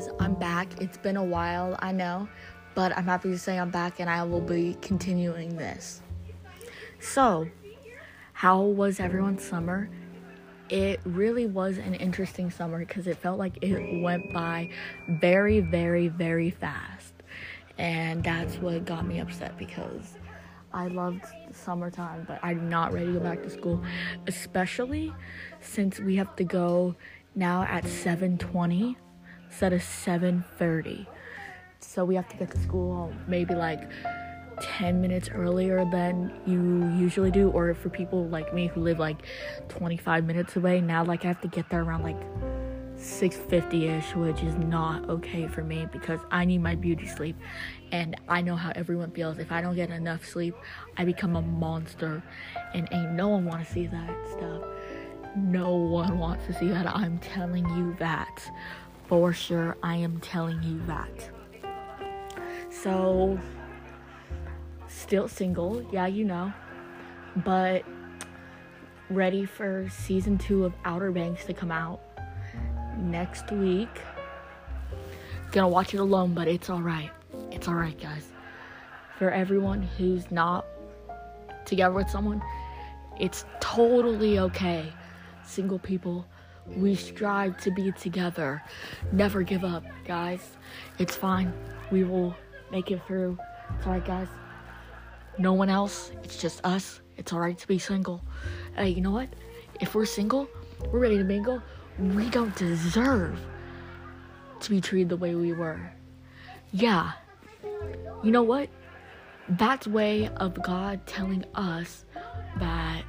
guys, I'm back. It's been a while, I know, but I'm happy to say I'm back and I will be continuing this. So, how was everyone's summer? It really was an interesting summer because it felt like it went by very, very, very fast. And that's what got me upset because I loved summertime, but I'm not ready to go back to school, especially since we have to go now at 7:20 instead of 7:30. So we have to get to school maybe like 10 minutes earlier than you usually do or for people like me who live like 25 minutes away, now like I have to get there around like 6:50ish, which is not okay for me because I need my beauty sleep and I know how everyone feels. If I don't get enough sleep, I become a monster and ain't no one want to see that stuff. No one wants to see that. I'm telling you that. For sure, I am telling you that. So, still single, yeah, you know. But ready for season two of Outer Banks to come out next week. Gonna watch it alone, but it's alright. It's alright, guys. For everyone who's not together with someone, it's totally okay. Single people, we strive to be together. Never give up, guys. It's fine. We will make it through. It's alright, guys. No one else. It's just us. It's alright to be single. Hey, you know what? If we're single, we're ready to mingle. We don't deserve to be treated the way we were. Yeah. You know what? That's way of God telling us that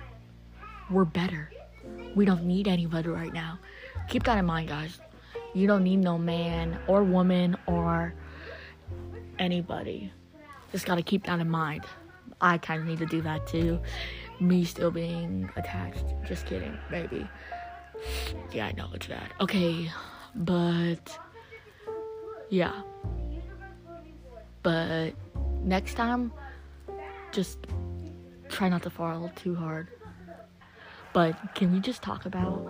we're better. We don't need anybody right now. Keep that in mind, guys. You don't need no man or woman or anybody. Just gotta keep that in mind. I kind of need to do that too. Me still being attached. Just kidding, maybe. Yeah, I know it's bad. Okay, but yeah. But next time, just try not to fall too hard. But can we just talk about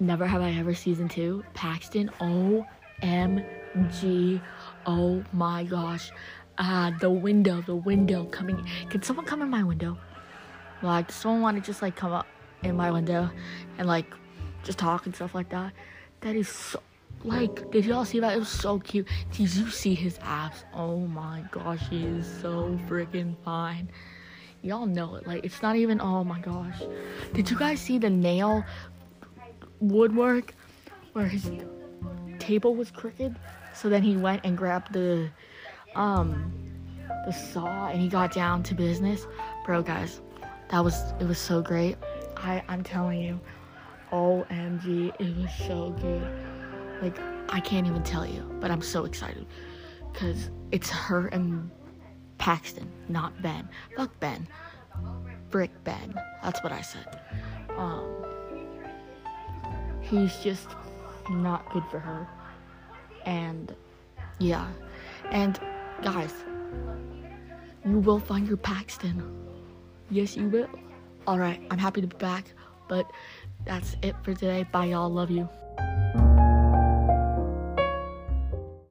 Never Have I Ever season two? Paxton, OMG, oh my gosh. Ah, the window, the window coming. Can someone come in my window? Like, someone want to just like come up in my window and like just talk and stuff like that? That is so. Like, did y'all see that? It was so cute. Did you see his abs? Oh my gosh, he is so freaking fine. Y'all know it. Like, it's not even. Oh my gosh. Did you guys see the nail woodwork where his table was crooked? So then he went and grabbed the um the saw and he got down to business. Bro, guys, that was it was so great. I I'm telling you, OMG, it was so good. Like I can't even tell you, but I'm so excited because it's her and Paxton, not Ben. Fuck Ben. Brick Ben. That's what I said. Um, he's just not good for her. And yeah. And guys, you will find your Paxton. Yes, you will. Alright, I'm happy to be back, but that's it for today. Bye, y'all. Love you.